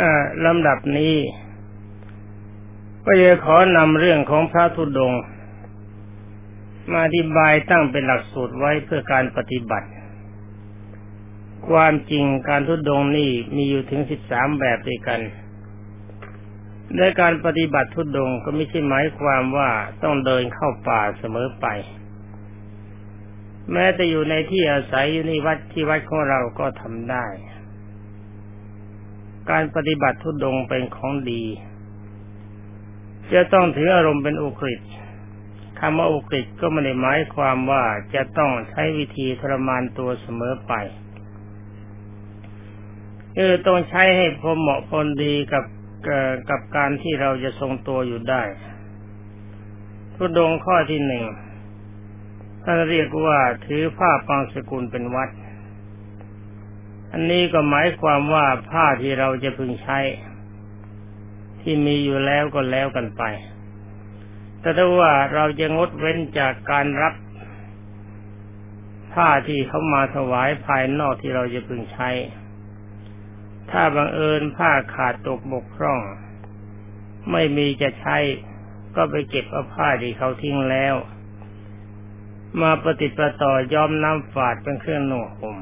อลำดับนี้ก็จะขอนำเรื่องของพระธุดง มาอธิบายตั้งเป็นหลักสูตรไว้เพื่อการปฏิบัติ ความจริงการทุดงนี่มีอยู่ถึงสิบสามแบบด้วยกันในการปฏิบัติทุดงก็ไม่ใช่หมายความว่าต้องเดินเข้าป่าเสมอไป แม้แต่อยู่ในที่อาศัยอยู่ในวัดที่วัดของเราก็ทำได้ การปฏิบัติทุดงเป็นของดี จะต้องถืออารมณ์เป็นอุกฤษคำว่าอุกฤษก็ไม่ได้หมายความว่าจะต้องใช้วิธีทรมานตัวเสมอไปคือต้องใช้ให้พอเหมาะพอดีกับกับการที่เราจะทรงตัวอยู่ได้ ทุดงข้อที่หนึ่งท่านเรียกว่าถือผ้าปังสกุลเป็นวัด อันนี้ก็หมายความว่าผ้าที่เราจะพึงใช้ ที่มีอยู่แล้วก็แล้วกันไป แต่ถ้าว่าเราจะงดเว้นจากการรับผ้าที่เขามาถวายภายนอกที่เราจะพึงใช้ ถ้าบังเอิญผ้าขาดตกบกพร่อง ไม่มีจะใช้ ก็ไปเก็บเอาผ้าที่เขาทิ้งแล้ว มาปฏิปต่อยอมน้ำฝาดเป็นเครื่องนุ่งห่ม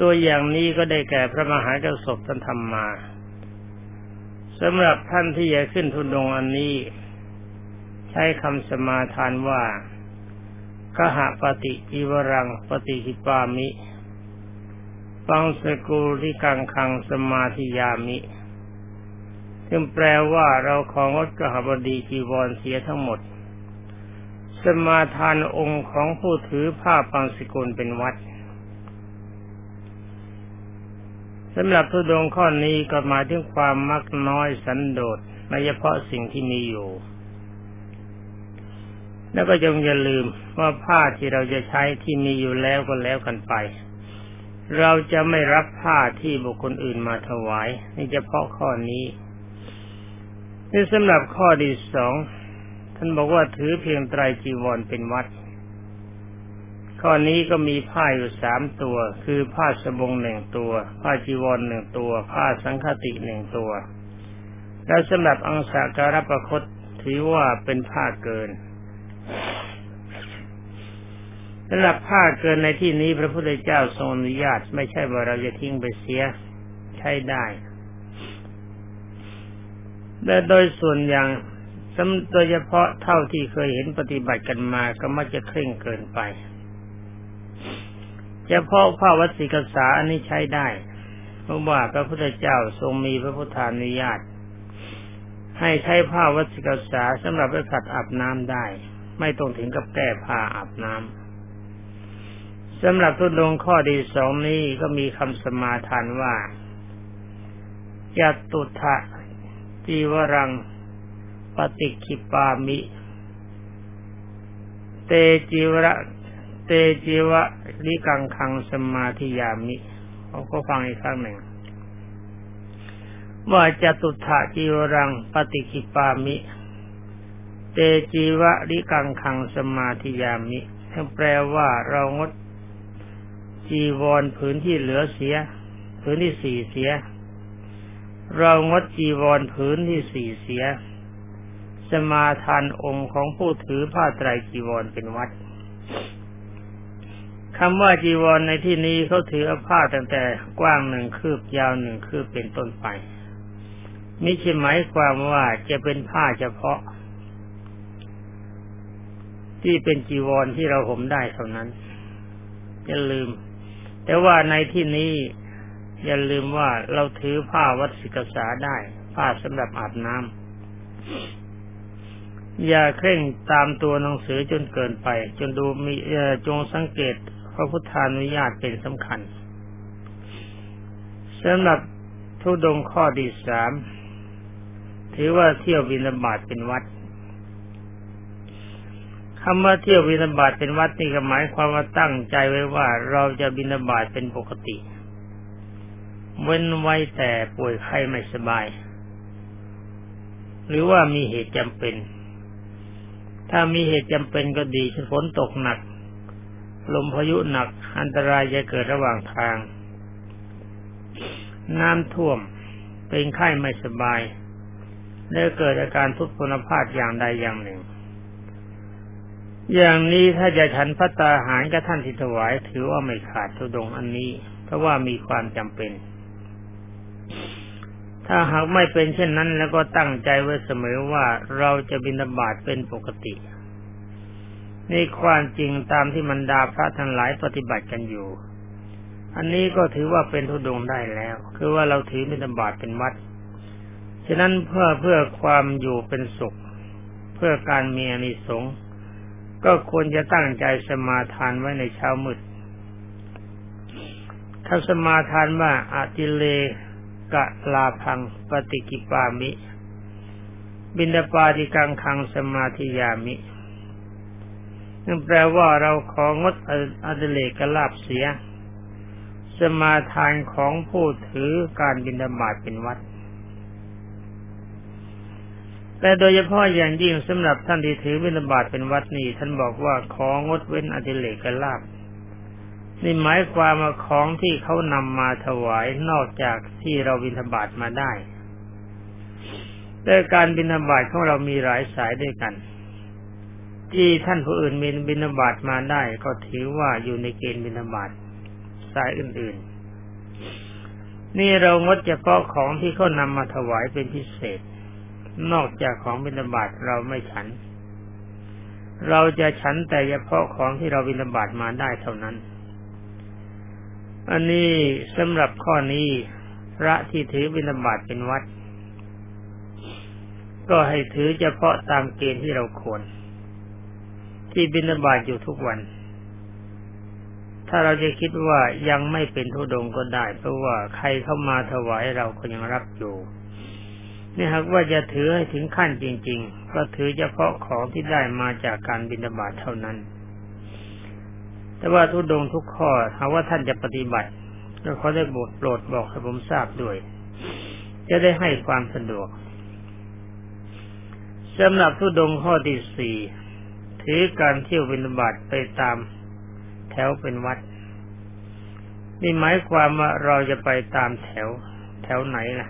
ตัวอย่างนี้ก็ได้แก่พระมหากระสบท่านทำมาสำหรับท่านที่จะขึ้นทุนดงอันนี้ ใช้คำสมาทานว่ากหะปฏิจิวรังปฏิหิปามิฟังสกุลิกังคังสมาธิยามิซึ่งแปลว่าเราของดกหบดีจีวรเสียทั้งหมด สมาทานองค์ของผู้ถือผ้าปังสกุลเป็นวัด สำหรับทุดงข้อนี้ก็หมายถึงความมักน้อยสันโดษในเฉพาะสิ่งที่มีอยู่ แล้วก็จงอย่าลืมว่าผ้าที่เราจะใช้ที่มีอยู่แล้วก็แล้วกันไป เราจะไม่รับผ้าที่บุคคลอื่นมาถวายนี่เฉพาะข้อนี้นี่สำหรับข้อที่สองท่านบอกว่าถือเพียงไตรจีวรเป็นวัด ข้อนี้ก็มีผ้าอยู่สามตัว คือผ้าสบงหนึ่งตัว ผ้าจีวรหนึ่งตัว ผ้าสังฆติหนึ่งตัว แล้วสำหรับอังสาการประคตถือว่าเป็นผ้าเกินสำหรับผ้าเกินในที่นี้พระพุทธเจ้าทรงอนุญาตไม่ใช่ว่าเราจะทิ้งไปเสียใช้ได้แต่โดยส่วนอย่างโดยเฉพาะเท่าที่เคยเห็นปฏิบัติกันมาก็มักจะเคร่งเกินไป เฉพาะผ้าวัสิกษาอันนี้ใช้ได้ เพราะว่าพระพุทธเจ้าทรงมีพระพุทธานุญาต ให้ใช้ผ้าวัสิกษาสำหรับไปขัดอาบน้ำได้ ไม่ต้องถึงกับแก้ผ้าอาบน้ำสำหรับทุดงข้อที่สองนี้ก็มีคำสมาทานว่าจัตุทะจีวรัง ปฏิคิปามิ เตจีวระ เตจีวะลิกังคังสมาธิยามิเขาก็ฟังอีกครั้งหนึ่ง ว่าจตุถะจีวรังปฏิคิปามิ เตจีวะลิกังคังสมาธิยามิแปลว่าเรางดจีวรผืนที่เหลือเสีย ผืนที่สี่เสีย เรางดจีวรผืนที่สี่เสีย สมาทานองค์ของผู้ถือผ้าไตรจีวรเป็นวัด คำว่าจีวรในที่นี้เขาถือผ้าตั้งแต่กว้างหนึ่งคืบยาวหนึ่งคืบเป็นต้นไปมิใช่หมายความว่าจะเป็นผ้าเฉพาะ ที่เป็นจีวรที่เราห่มได้เท่านั้น อย่าลืม แต่ว่าในที่นี้อย่าลืมว่าเราถือผ้าวัดศิกษาได้ ผ้าสำหรับอาบน้ำอย่าเคร่งตามตัวหนังสือจนเกินไป จนดูมีจงสังเกต ระพุทธานุญาตเป็นสำคัญสำหรับทุดงข้อที่สามถือว่าเที่ยวบินาบาตเป็นวัดคำว่าเที่ยวบินาบาตเป็นวัดนี่ก็หมายความว่าตั้งใจไว้ว่าเราจะบินาบาตเป็นปกติ เว้นไว้แต่ป่วยไข้ไม่สบาย หรือว่ามีเหตุจำเป็น ถ้ามีเหตุจำเป็นก็ดีฝนตกหนัก ลมพายุหนักอันตรายจะเกิดระหว่างทาง น้ำท่วมเป็นไข้ไม่สบายได้เกิดอาการทุพพลภาพอย่างใดอย่างหนึ่ง อย่างนี้ถ้าจะฉันพัตตาหารกับท่านที่ถวาย ถือว่าไม่ขาดทุดงอันนี้ เพราะว่ามีความจำเป็น ถ้าหากไม่เป็นเช่นนั้นแล้วก็ตั้งใจไว้เสมอว่าเราจะบินาบาตเป็นปกติ นี่ความจริงตามที่มันดาพระทั้งหลายปฏิบัติกันอยู่ อันนี้ก็ถือว่าเป็นทุดงได้แล้ว คือว่าเราถือบิณฑบาตเป็นวัด ฉะนั้นเพื่อเพื่อความอยู่เป็นสุข เพื่อการมีอนิสงส์ก็ควรจะตั้งใจสมาทานไว้ในเช้ามืดถ้าสมาทานว่าอาติเลกะลาพังปฏิกิปามิ บินดาปาติกังคังสมาธิยามิ นั่นแปลว่าเราของดอดิเลกลาบเสีย สมาทานของผู้ถือการบินดาบาตเป็นวัด แต่โดยเฉพาะอย่างยิ่งสำหรับท่านที่ถือบิณฑบาตเป็นวัดนี่ท่านบอกว่าของดเว้นอดิเลกลาบนี่หมายความว่าของที่เขานำมาถวายนอกจากที่เราบิณฑบาตมาได้แต่การบิณฑบาตของเรามีหลายสายด้วยกัน ที่ท่านผู้อื่นมีบินาบาตมาได้ก็ถือว่าอยู่ในเกณฑ์บินาบาตสายอื่น ๆ นี่เรางดเฉพาะของที่เขานำมาถวายเป็นพิเศษ นอกจากของบินาบาตเราไม่ฉัน เราจะฉันแต่เฉพาะของที่เราบินาบาตมาได้เท่านั้น อันนี้สำหรับข้อนี้พระที่ถือบินาบาตเป็นวัด ก็ให้ถือเฉพาะตามเกณฑ์ที่เราควร ที่บินาบาตอยู่ทุกวัน ถ้าเราจะคิดว่ายังไม่เป็นทุดงก็ได้ เพราะว่าใครเข้ามาถวายเราก็ยังรับอยู่นี่หากว่าจะถือให้ถึงขั้นจริง ๆ ก็ถือเฉพาะของที่ได้มาจากการบินาบาตเท่านั้น แต่ว่าทุดงทุกข้อหากว่าท่านจะปฏิบัติก็ขอได้บทโปรดบอกให้ผมทราบด้วย จะได้ให้ความสะดวกสำหรับทุดงข้อที่สี่ ถือการเที่ยวบินบาตไปตามแถวเป็นวัด นี่หมายความว่าเราจะไปตามแถว แถวไหนล่ะ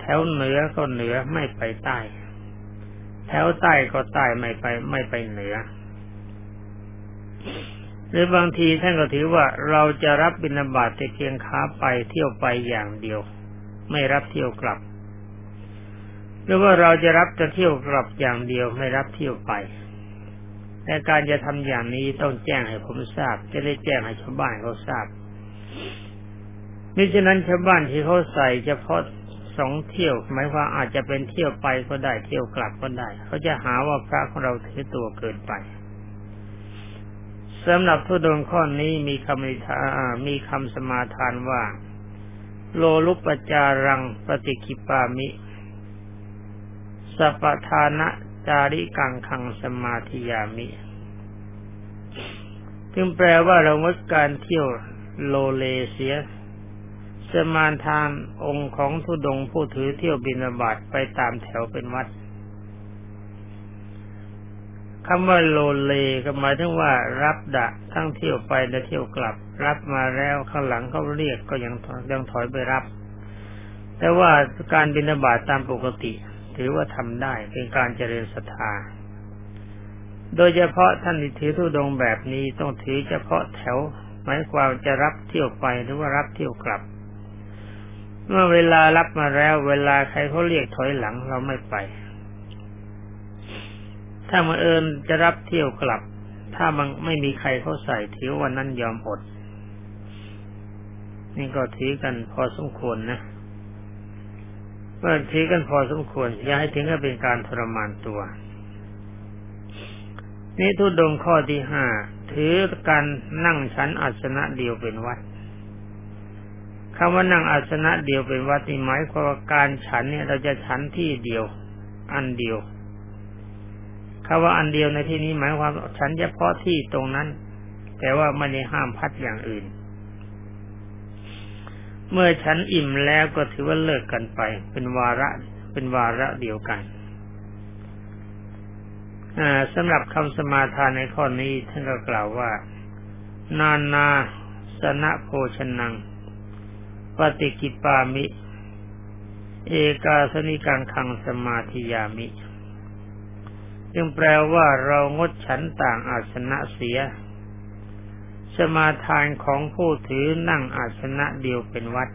แถวเหนือก็เหนือไม่ไปใต้ แถวใต้ก็ใต้ไม่ไป ไม่ไปเหนือ หรือบางทีท่านก็ถือว่าเราจะรับบิณฑบาตแต่เพียงค้าไปเที่ยวไปอย่างเดียว ไม่รับเที่ยวกลับ หรือว่าเราจะรับจะเที่ยวกลับอย่างเดียวไม่รับเที่ยวไป แต่การจะทำอย่างนี้ต้องแจ้งให้ผมทราบ จะได้แจ้งให้ชาวบ้านเขาทราบมิฉะนั้นชาวบ้านที่เขาใส่เฉพาะสองเที่ยวหมายว่าอาจจะเป็นเที่ยวไปก็ได้เที่ยวกลับก็ได้ เขาจะหาว่าพระของเราถือตัวเกินไปสำหรับทุดงข้อนี้มีคำทามีคำสมาทานว่า โลลุปจารังปฏิคิปามิ สัพทานะจาริกังคังสมาธิยามิจึงแปลว่าเรางดการเที่ยวโลเลเสีย สมานทานองค์ของทุดงผู้ถือเที่ยวบินาบาตไปตามแถวเป็นวัดคำว่าโลเลก็หมายถึงว่า รับดะทั้งเที่ยวไปและเที่ยวกลับ รับมาแล้วข้างหลังเขาเรียกก็ยังยังถอยไปรับ แต่ว่าการบินาบาตตามปกติ ถือว่าทำได้เป็นการเจริญศรัทธา โดยเฉพาะท่านที่ถือทุดงแบบนี้ต้องถือเฉพาะแถวหมายความจะรับเที่ยวไปหรือว่ารับเที่ยวกลับ เมื่อเวลารับมาแล้ว เวลาใครเขาเรียกถอยหลังเราไม่ไป ถ้ามาเอิญจะรับเที่ยวกลับ ถ้ามันไม่มีใครเขาใส่ถือวันนั้นยอมอด นี่ก็ถือกันพอสมควรนะ ก็ถือกันพอสมควร อย่าให้ถึงกับเป็นการทรมานตัว นี่ทุดงข้อที่ห้าถือการนั่งชั้นอาสนะเดียวเป็นวัดคำว่านั่งอาสนะเดียวเป็นวัดนี่หมายความว่าการฉันเนี่ยเราจะฉันที่เดียว อันเดียวคำว่าอันเดียวในที่นี้หมายความฉันเฉพาะที่ตรงนั้น แต่ว่าไม่ได้ห้ามพัดอย่างอื่น เมื่อฉันอิ่มแล้วก็ถือว่าเลิกกันไป เป็นวาระ เป็นวาระเดียวกันสำหรับคำสมาทานในข้อนี้ท่านก็กล่าวว่า นานาสนะโภชนัง ปฏิกิปามิ เอกาสนิกังคังสมาธิยามิจึงแปลว่าเรางดฉันต่างอาสนะเสีย สมาทานของผู้ถือนั่งอาสนะเดียวเป็นวัด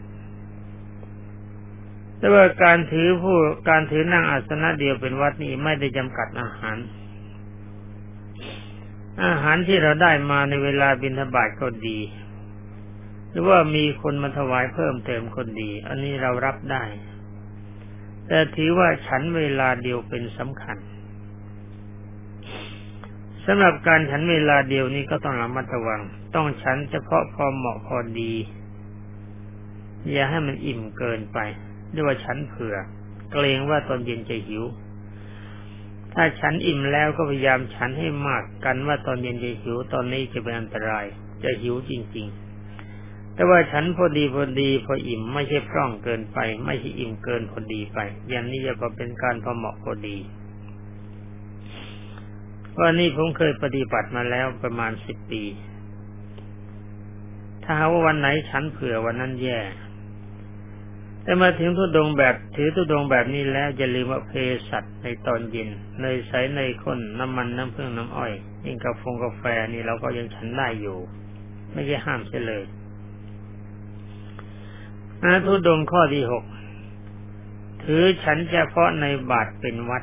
แต่ว่าการถือผู้การถือนั่งอาสนะเดียวเป็นวัดนี้ไม่ได้จำกัดอาหาร อาหารที่เราได้มาในเวลาบิณฑบาตก็ดี หรือว่ามีคนมาถวายเพิ่มเติมคนดี อันนี้เรารับได้ แต่ถือว่าฉันเวลาเดียวเป็นสำคัญสำหรับการฉันเวลาเดียวนี้ก็ต้องระมัดระวัง ต้องฉันเฉพาะพอเหมาะพอดี อย่าให้มันอิ่มเกินไปเรียว่าฉันเผื่อ เกรงว่าตอนเย็นจะหิว ถ้าฉันอิ่มแล้วก็พยายามฉันให้มากกันว่าตอนเย็นจะหิวตอนนี้จะเป็นอันตราย จะหิวจริง ๆ แต่ว่าฉันพอดีพอดีพออิ่มไม่ใช่พร่องเกินไป ไม่ใช่อิ่มเกินพอดีไป อย่างนี้จะพอเป็นการพอเหมาะพอดีว่านี่ผมเคยปฏิบัติมาแล้วประมาณสิบปีาว่าวันไหนฉันเผื่อวันนั้นแย่ แต่มาถึงทุดงแบบถือทุดงแบบนี้แล้วจะลืมว่าเพสัตในตอนเย็นเนยใสเนยข้นน้ำมันน้ำผึ้งน้ำอ้อยยิ่งกาแฟกาแฟนี่เราก็ยังฉันได้อยู่ ไม่ใช่ห้ามเสียเลยนะทุดงข้อที่หกถือฉันเฉพาะในบาทเป็นวัด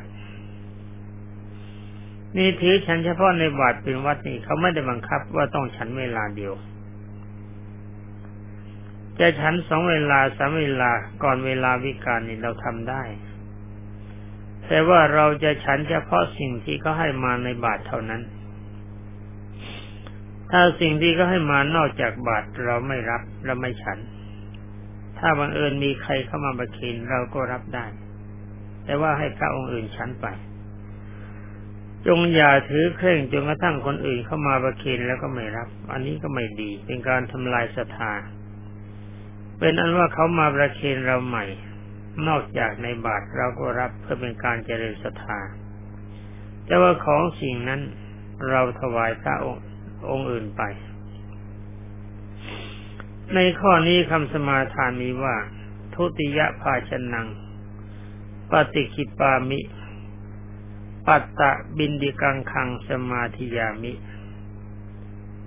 นี่ถือฉันเฉพาะในบาทเป็นวัดนี่เขาไม่ได้บังคับว่าต้องฉันเวลาเดียว จะฉันสองเวลาสามเวลาก่อนเวลาวิการนี่เราทำได้ แต่ว่าเราจะฉันเฉพาะสิ่งที่เขาให้มาในบาทเท่านั้น ถ้าสิ่งที่เขาให้มานอกจากบาทเราไม่รับเราไม่ฉัน ถ้าบังเอิญมีใครเข้ามาประเคนเราก็รับได้ แต่ว่าให้พระองค์อื่นฉันไป จงอย่าถือเคร่งจนกระทั่งคนอื่นเข้ามาประเคนแล้วก็ไม่รับ อันนี้ก็ไม่ดี เป็นการทำลายศรัทธา เป็นอันว่าเขามาประเคนเราใหม่ นอกจากในบาทเราก็รับเพื่อเป็นการเจริญศรัทธาแต่ว่าของสิ่งนั้นเราถวายพระองค์องค์อื่นไป ในข้อนี้คำสมาทานมีว่า ทุติยภาชนัง ปฏิคิปามิ ปัตตะบินดิกังคังสมาธิยามิ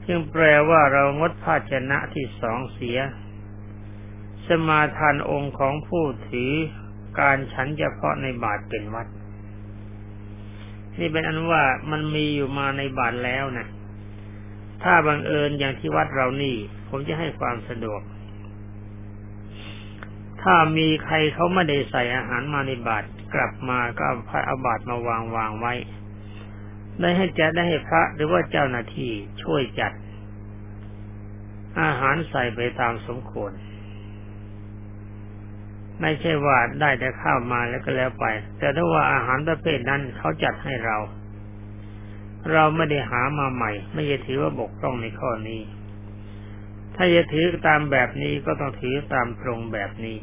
ซึ่งแปลว่าเรางดภาชนะที่สองเสีย สมาทานองค์ของผู้ถือการฉันเฉพาะในบาทเป็นวัด นี่เป็นอันว่ามันมีอยู่มาในบาทแล้วนะถ้าบังเอิญอย่างที่วัดเรานี่ ผมจะให้ความสะดวก ถ้ามีใครเขาไม่ได้ใส่อาหารมาในบาทกลับมาก็เอาพระอาบาตมาวางวางไว้ ได้ให้จะได้ให้พระหรือว่าเจ้าหน้าที่ช่วยจัด อาหารใส่ไปตามสมควร ไม่ใช่ว่าได้แต่ข้าวมาแล้วก็แล้วไป แต่ถ้าว่าอาหารประเภทนั้นเขาจัดให้เรา เราไม่ได้หามาใหม่ ไม่จะถือว่าบกพร่องในข้อนี้ ถ้าจะถือตามแบบนี้ก็ต้องถือตามตรงแบบนี้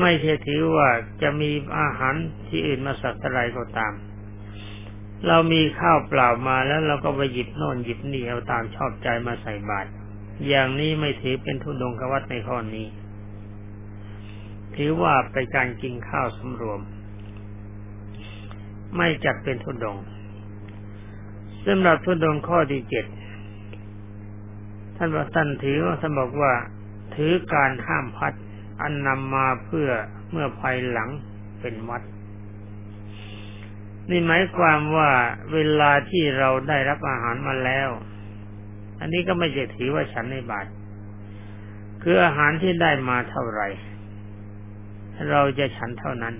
ไม่ใช่ถือว่าจะมีอาหารที่อื่นมาสักอะไรก็ตาม เรามีข้าวเปล่ามาแล้วเราก็ไปหยิบโน่นหยิบนี่เอาตามชอบใจมาใส่บาตรอย่างนี้ไม่ถือเป็นทุนดงกวัตในข้อนี้ ถือว่าเป็นการกินข้าวสำรวม ไม่จัดเป็นทุนดงสำหรับทุนดงข้อที่เจ็ดท่านว่าท่านถือว่าท่านบอกว่า ถือการห้ามพัด อันนำมาเพื่อเมื่อภายหลังเป็นวัดนี่หมายความว่าเวลาที่เราได้รับอาหารมาแล้ว อันนี้ก็ไม่จะถือว่าฉันในบาทคืออาหารที่ได้มาเท่าไหร่ เราจะฉันเท่านั้น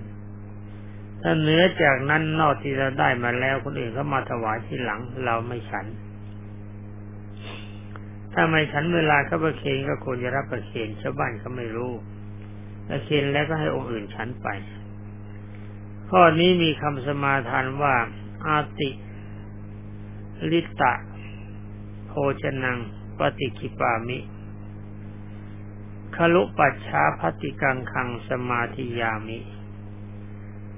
ถ้าเหนือจากนั้นนอกที่เราได้มาแล้วคนอื่นเขามาถวายที่หลัง เราไม่ฉัน ถ้าไม่ฉันเวลาเขาประเคนก็ควรจะรับประเคนชาวบ้านเขาไม่รู้ถ้าเคนแล้วก็ให้องค์อื่นฉันไป ข้อนี้มีคำสมาทานว่าอาติลิตะโภชนัง ปฏิคิปามิ คลุปัชชาพัติกังคังสมาธิยามิ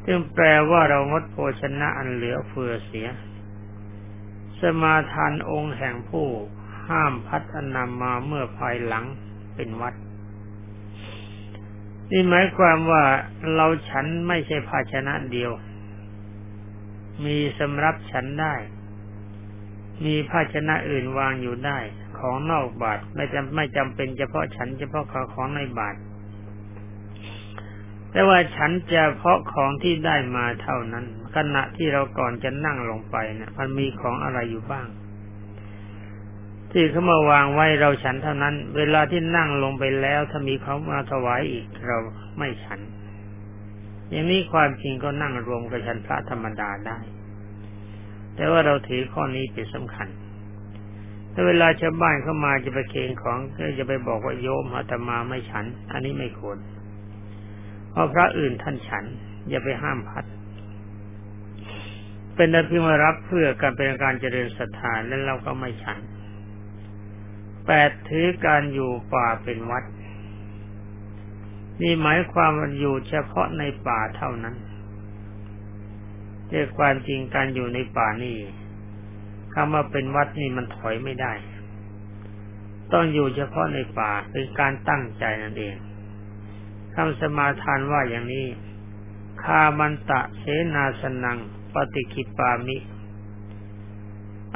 ซึ่งแปลว่าเรางดโภชนะอันเหลือเฟือเสีย สมาทานองค์แห่งผู้ห้ามพัฒนามาเมื่อภายหลังเป็นวัด นี่หมายความว่าเราฉันไม่ใช่ภาชนะเดียว มีสำรับฉันได้ มีภาชนะอื่นวางอยู่ได้ ของนอกบาทไม่จำไม่จำเป็นเฉพาะฉันเฉพาะของในบาทแต่ว่าฉันจะเพาะของที่ได้มาเท่านั้น ขณะที่เราก่อนจะนั่งลงไปเนะี่ยมันมีของอะไรอยู่บ้าง ที่เขามาวางไว้เราฉันเท่านั้น เวลาที่นั่งลงไปแล้ว ถ้ามีเขามาถวายอีกเราไม่ฉัน อย่างนี้ความจริงก็นั่งรวมกับฉันพระธรรมดาได้ แต่ว่าเราถือข้อนี้เป็นสำคัญ ถ้าเวลาชาวบ้านเข้ามาจะไปเคงของก็จะไปบอกว่าโยมอาตมาไม่ฉัน อันนี้ไม่ควรเพราะพระอื่นท่านฉัน อย่าไปห้ามพัด เป็นแต่เพียงมารับเพื่อการเป็นการเจริญศรัทธาแล้วเราก็ไม่ฉันแปดถือการอยู่ป่าเป็นวัดนี่หมายความว่าอยู่เฉพาะในป่าเท่านั้น แต่องความจริงการอยู่ในป่านี่คำว่าเป็นวัดนี่มันถอยไม่ได้ ต้องอยู่เฉพาะในป่าเป็นการตั้งใจนั่นเองคำสมาทานว่าอย่างนี้คามันตะเสนาสนัง ปฏิคิปามิ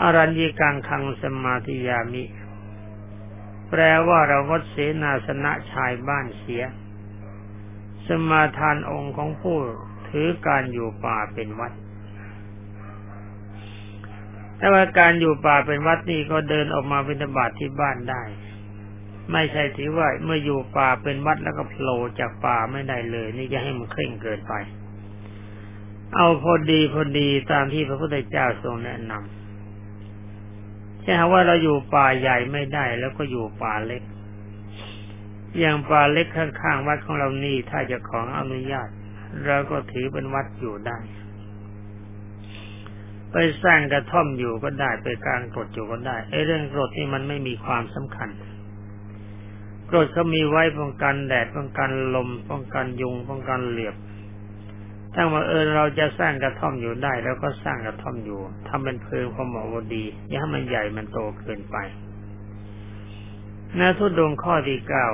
อรัญญิกังคังสมาธิยามิ แปลว่าเรางดเสนาสนะชายบ้านเสีย สมาทานองค์ของผู้ ถือการอยู่ป่าเป็นวัดแต่ว่าการอยู่ป่าเป็นวัดนี่ก็เดินออกมาบิณฑบาตทที่บ้านได้ ไม่ใช่ถือว่าเมื่ออยู่ป่าเป็นวัดแล้วก็โผล่จากป่าไม่ได้เลย นี่จะให้มันเคร่งเกินไป เอาพอดีพอดีตามที่พระพุทธเจ้าทรงแนะนำใช่ว่าเราอยู่ป่าใหญ่ไม่ได้ แล้วก็อยู่ป่าเล็กอย่างป่าเล็กข้างๆวัดของเรานี่ถ้าจะของอนุญาต เราก็ถือเป็นวัดอยู่ได้ ไปสร้างกระท่อมอยู่ก็ได้ไปกลางกรดอยู่ก็ได้ไอ้เรื่องกรดนี่มันไม่มีความสำคัญกรดเขามีไว้ป้องกันแดดป้องกันลมป้องกันยุงป้องกันเหลียบถ้าว่าเออเราจะสร้างกระท่อมอยู่ได้แล้วก็สร้างกระท่อมอยู่ทำเป็นเพลิงพอเหมาะพอดี อย่าให้มันใหญ่มันโตเกินไปนาทุดงข้อที่เก้า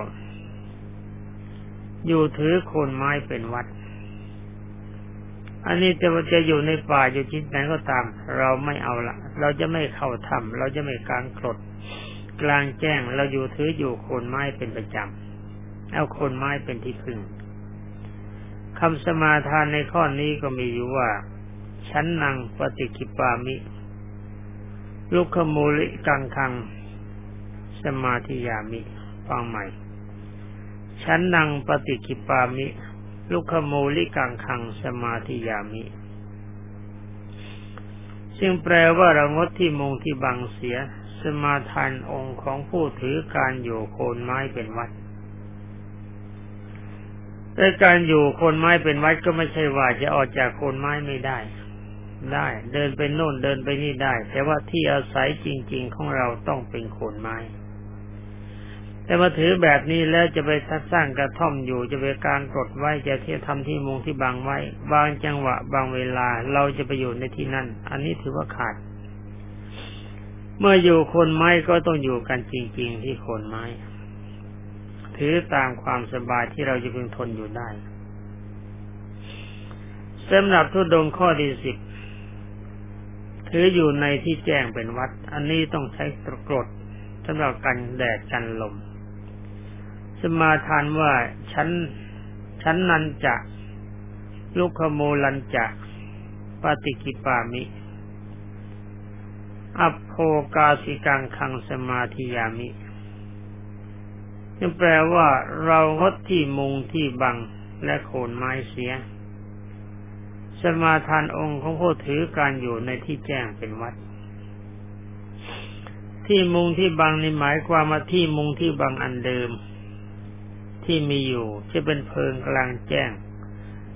อยู่ถือโคนไม้เป็นวัด อันนี้จะจะอยู่ในป่าอยู่ที่ไหนก็ตาม เราไม่เอาละเราจะไม่เข้าถ้ำเราจะไม่กางกรดกลางแจ้งเราอยู่ถืออยู่โคนไม้เป็นประจำเอาโคนไม้เป็นที่พึ่งคำสมาทานในข้อนี้ก็มีอยู่ว่าชั้นนังปฏิกิปามิ ลุกขมูลิกังคัง สมาธิยามิ ฟังใหม่ชั้นนังปฏิกิปามิ ลุกขมูลิกังคังสมาธิยามิ ซึ่งแปลว่าเรางดที่มงที่บังเสีย สมาทานองค์ของผู้ถือการอยู่โคนไม้เป็นวัดแต่การอยู่โคนไม้เป็นวัดก็ไม่ใช่ว่าจะออกจากโคนไม้ไม่ได้ ได้ เดินไปโน่นเดินไปนี่ได้ แต่ว่าที่อาศัยจริง ๆ ของเราต้องเป็นโคนไม้ แต่มาถือแบบนี้แล้วจะไปสร้างกระท่อมอยู่จะไปการกดไว้จะเที่ทำที่มุงที่บางไว้ บางจังหวะ บางเวลาเราจะไปอยู่ในที่นั่น อันนี้ถือว่าขาด เมื่ออยู่คนไม้ก็ต้องอยู่กันจริง ๆ ที่คนไม้ ถือตามความสบายที่เราจะพึงทนอยู่ได้สำหรับทุดงข้อที่สิบถืออยู่ในที่แจ้งเป็นวัด อันนี้ต้องใช้ตรกรดสำหรับกันแดดกันลม สมาทานว่าฉันฉันนันจะลุกขโมลันจะปฏิกิปามิอัพโพกาสิกังคังสมาธิยามิจึงแปลว่าเรางดที่มุงที่บังและโคนไม้เสีย สมาทานองค์ของผู้ถือการอยู่ในที่แจ้งเป็นวัด ที่มุงที่บังในหมายความว่าที่มุงที่บังอันเดิม ที่มีอยู่จะเป็นเพิงกลางแจ้ง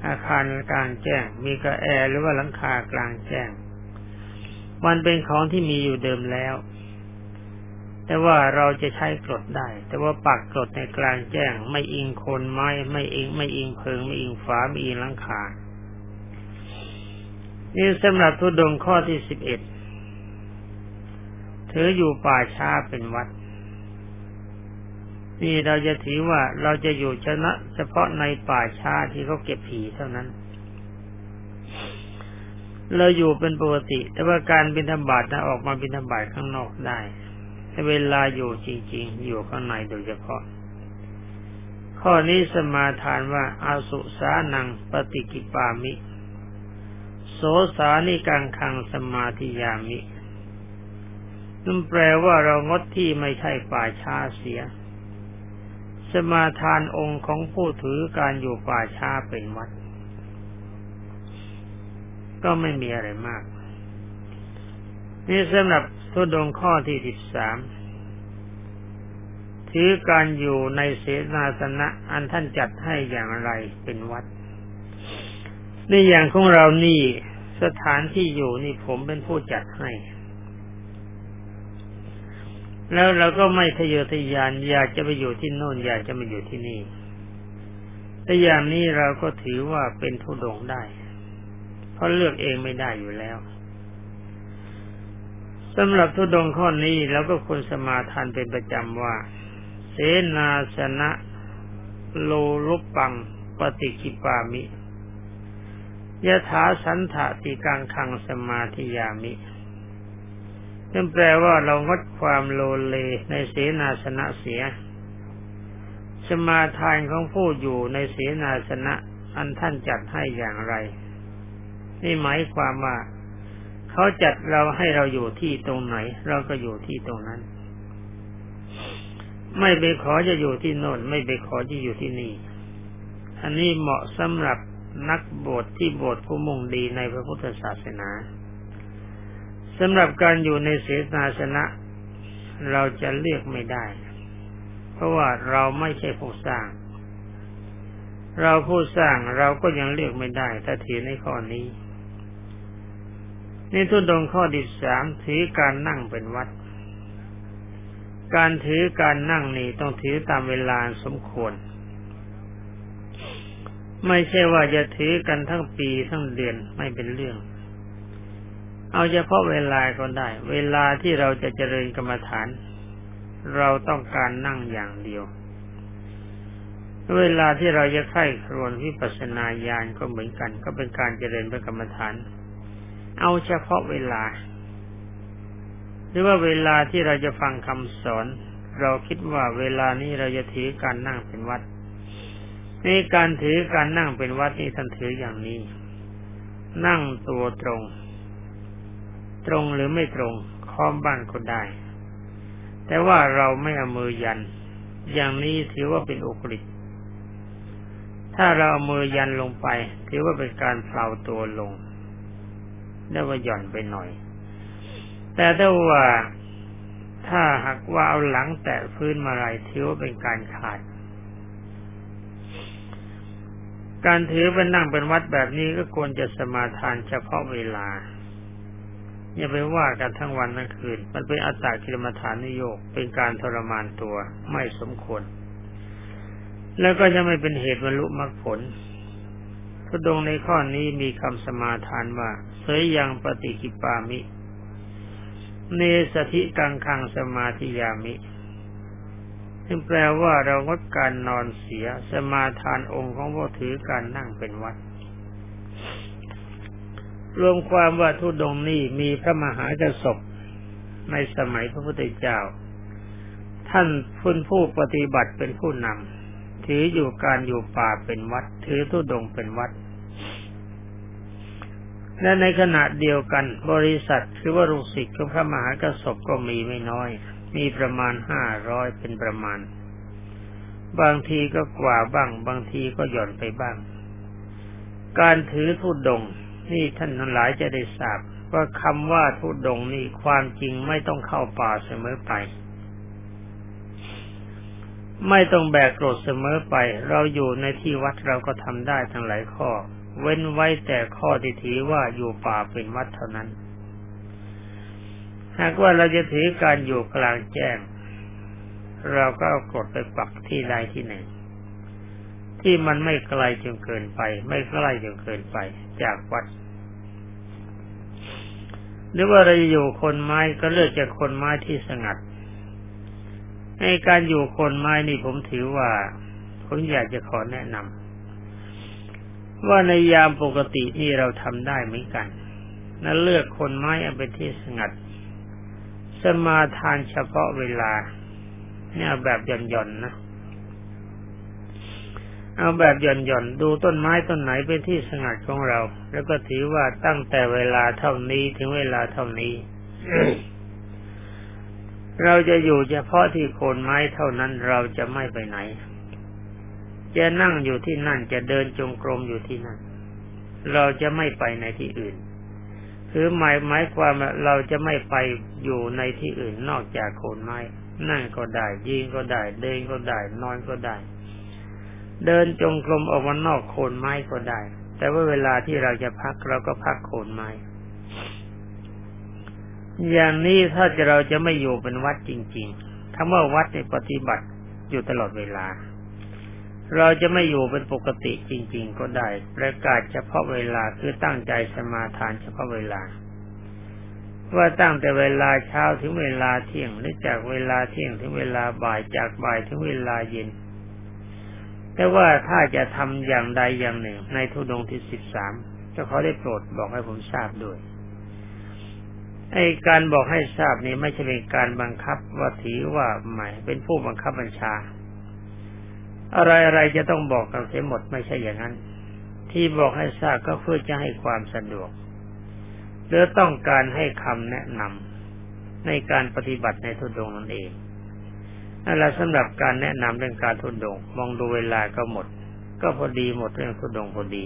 อาคารกลางแจ้ง มีกระแอหรือว่าหลังคากลางแจ้ง มันเป็นของที่มีอยู่เดิมแล้ว แต่ว่าเราจะใช้กรดได้ แต่ว่าปักกรดในกลางแจ้ง ไม่อิงคนไม้ไม่อิง ไม่อิงเพิง ไม่อิงฝาไม่อิงหลังคานี่สำหรับทุดงข้อที่สิบเอ็ดถืออยู่ป่าช้าเป็นวัด นี่เราจะถือว่าเราจะอยู่ชนะ เฉพาะในป่าชาที่เขาเก็บผีเท่านั้น เราอยู่เป็นปกติ แต่ว่าการบินธบาตนะออกมาบินธบาตข้างนอกได้แต่เวลาอยู่จริง ๆ อยู่ข้างในโดยเฉพาะ ข้อนี้สมาทานว่าอาสุสานังปฏิกิปามิโสสานิกังคังสมาธิยามินั่นแปลว่าเรางดที่ไม่ใช่ป่าชาเสีย สมาทานองค์ของผู้ถือการอยู่ป่าช้าเป็นวัด ก็ไม่มีอะไรมาก นี่สำหรับทุดงข้อที่สิบสามถือการอยู่ในเสนาสนะอันท่านจัดให้อย่างไรเป็นวัด ในอย่างของเรานี่สถานที่อยู่นี่ผมเป็นผู้จัดให้ แล้วเราก็ไม่ทะเยอทะยานอยากจะไปอยู่ที่โน่นอยากจะมาอยู่ที่นี่แต่อย่างนี้เราก็ถือว่าเป็นทุดงได้ เพราะเลือกเองไม่ได้อยู่แล้วสำหรับทุดงข้อนี้เราก็ควรสมาทานเป็นประจำว่า เสนาสนะโลลุปังปฏิกิปามิยะถาสันถติกังคังสมาธิยามิ นั่นแปลว่าเรางดความโลเลในเสนาสนะเสีย สมาทานของผู้อยู่ในเสนาสนะ อันท่านจัดให้อย่างไร นี่หมายความว่าเขาจัดเราให้เราอยู่ที่ตรงไหน เราก็อยู่ที่ตรงนั้น ไม่ไปขอจะอยู่ที่โน่น ไม่ไปขอจะอยู่ที่นี่ อันนี้เหมาะสำหรับนักบวชที่บวชผู้มุ่งดีในพระพุทธศาสนา สำหรับการอยู่ในเสนาสนะ เราจะเลือกไม่ได้ เพราะว่าเราไม่ใช่ผู้สร้าง เราผู้สร้างเราก็ยังเลือกไม่ได้ ถ้าถือในข้อนี้นี่ทุนดงข้อที่สามถือการนั่งเป็นวัด การถือการนั่งนี่ต้องถือตามเวลาสมควร ไม่ใช่ว่าจะถือกันทั้งปีทั้งเดือนไม่เป็นเรื่อง เอาเฉพาะเวลาก็ได้ เวลาที่เราจะเจริญกรรมฐาน เราต้องการนั่งอย่างเดียว เวลาที่เราจะไข้ครวนวิปัสสนาญาณก็เหมือนกัน ก็เป็นการเจริญพระกรรมฐาน เอาเฉพาะเวลา หรือว่าเวลาที่เราจะฟังคำสอน เราคิดว่าเวลานี้เราจะถือการนั่งเป็นวัดในการถือการนั่งเป็นวัดนี่ท่านถืออย่างนี้ นั่งตัวตรง ตรงหรือไม่ตรงค้อมบ้างก็ได้ แต่ว่าเราไม่เอามือยัน อย่างนี้ถือว่าเป็นอุกฤษถ้าเราเอามือยันลงไป ถือว่าเป็นการเปล่าตัวลงได้ว่าหย่อนไปหน่อย แต่ถ้าว่าถ้าหากว่าเอาหลังแตะพื้นมาไรถือว่าเป็นการขาด การถือเป็นนั่งเป็นวัดแบบนี้ก็ควรจะสมาทานเฉพาะเวลา อย่าไปว่ากันทั้งวันทั้งคืน มันเป็นอัตตากิลมฐานนิโยกเป็นการทรมานตัวไม่สมควร แล้วก็จะไม่เป็นเหตุบรรลุมรรคผลทุดงในข้อนี้มีคำสมาทานว่าเสยยังปฏิกิปามิ เนสถิกังคังสมาธิยามิซึ่งแปลว่าเรางดการนอนเสียสมาทานองค์ของผู้ถือการนั่งเป็นวัด รวมความว่าทุดงนี้มีพระมหากระสบในสมัยพระพุทธเจ้า ท่านพุนผู้ปฏิบัติเป็นผู้นำถืออยู่การอยู่ป่าเป็นวัด ถือทุดงเป็นวัด และในขณะเดียวกันบริษัทคือว่าลูกศิษย์ของพระมหากระสบก็มีไม่น้อย มีประมาณห้าร้อยเป็นประมาณ บางทีก็กว่าบ้าง บางทีก็หย่อนไปบ้าง การถือทุดง นี่ท่านทั้งหลายจะได้ทราบว่าคำว่าทุดงนี่ความจริงไม่ต้องเข้าป่าเสมอไป ไม่ต้องแบกกรดเสมอไป เราอยู่ในที่วัดเราก็ทำได้ทั้งหลายข้อ เว้นไว้แต่ข้อที่ถือว่าอยู่ป่าเป็นวัดเท่านั้น หากว่าเราจะถือการอยู่กลางแจ้ง เราก็เอากรดไปปักที่ใดที่หนึ่งที่มันไม่ไกลจนเกินไป ไม่ใกล้จนเกินไป จากวัด หรือว่าเราอยู่คนไม้ก็เลือกจากคนไม้ที่สงัด ในการอยู่คนไม้นี่ผมถือว่าผมอยากจะขอแนะนำว่าในยามปกตินี่เราทำได้เหมือนกันนั่นเลือกคนไม้เอาเป็นที่สงัด สมาทานเฉพาะเวลา เนี่ยแบบหย่อนๆนะ เอาแบบหย่อนๆดูต้นไม้ต้นไหนเป็นที่สงัดของเรา แล้วก็ถือว่าตั้งแต่เวลาเท่านี้ถึงเวลาเท่านี้ เราจะอยู่เฉพาะที่โคนไม้เท่านั้นเราจะไม่ไปไหน จะนั่งอยู่ที่นั่นจะเดินจงกรมอยู่ที่นั่น เราจะไม่ไปในที่อื่น คือหมายหมายความว่าเราจะไม่ไปอยู่ในที่อื่นนอกจากโคนไม้ นั่งก็ได้ยืนก็ได้ เดินก็ได้ นอนก็ได้ เดินจงกรมออกมานอกโคนไม้ก็ได้ แต่ว่าเวลาที่เราจะพักเราก็พักโคนไม้ อย่างนี้ถ้าจะเราจะไม่อยู่เป็นวัดจริงๆคำว่าวัดในปฏิบัติอยู่ตลอดเวลา เราจะไม่อยู่เป็นปกติจริง ๆ ก็ได้ ประกาศเฉพาะเวลาคือตั้งใจสมาทานเฉพาะเวลา ว่าตั้งแต่เวลาเช้าถึงเวลาเที่ยงหรือจากเวลาเที่ยงถึงเวลาบ่ายจากบ่ายถึงเวลาเย็น แต่ว่าถ้าจะทำอย่างใดอย่างหนึ่ง ในทุดงที่สิบสามจะขอได้โปรดบอกให้ผมทราบด้วยไอการบอกให้ทราบนี้ไม่ใช่เป็นการบังคับว่าถือว่าใหม่เป็นผู้บังคับบัญชา อะไรอะไรจะต้องบอกกันเสียหมดไม่ใช่อย่างนั้น ที่บอกให้ทราบก็เพื่อจะให้ความสะดวกหรือต้องการให้คำแนะนำในการปฏิบัติในทุดงนั่นเอง นั่นแหละสำหรับการแนะนำเรื่องการทุดงมองดูเวลาก็หมด ก็พอดีหมดเรื่องทุดงพอดี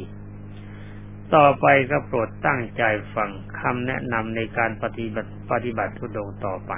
ต่อไปก็โปรดตั้งใจฟังคำแนะนำในการปฏิบัติปฏิบัติทุดงต่อไป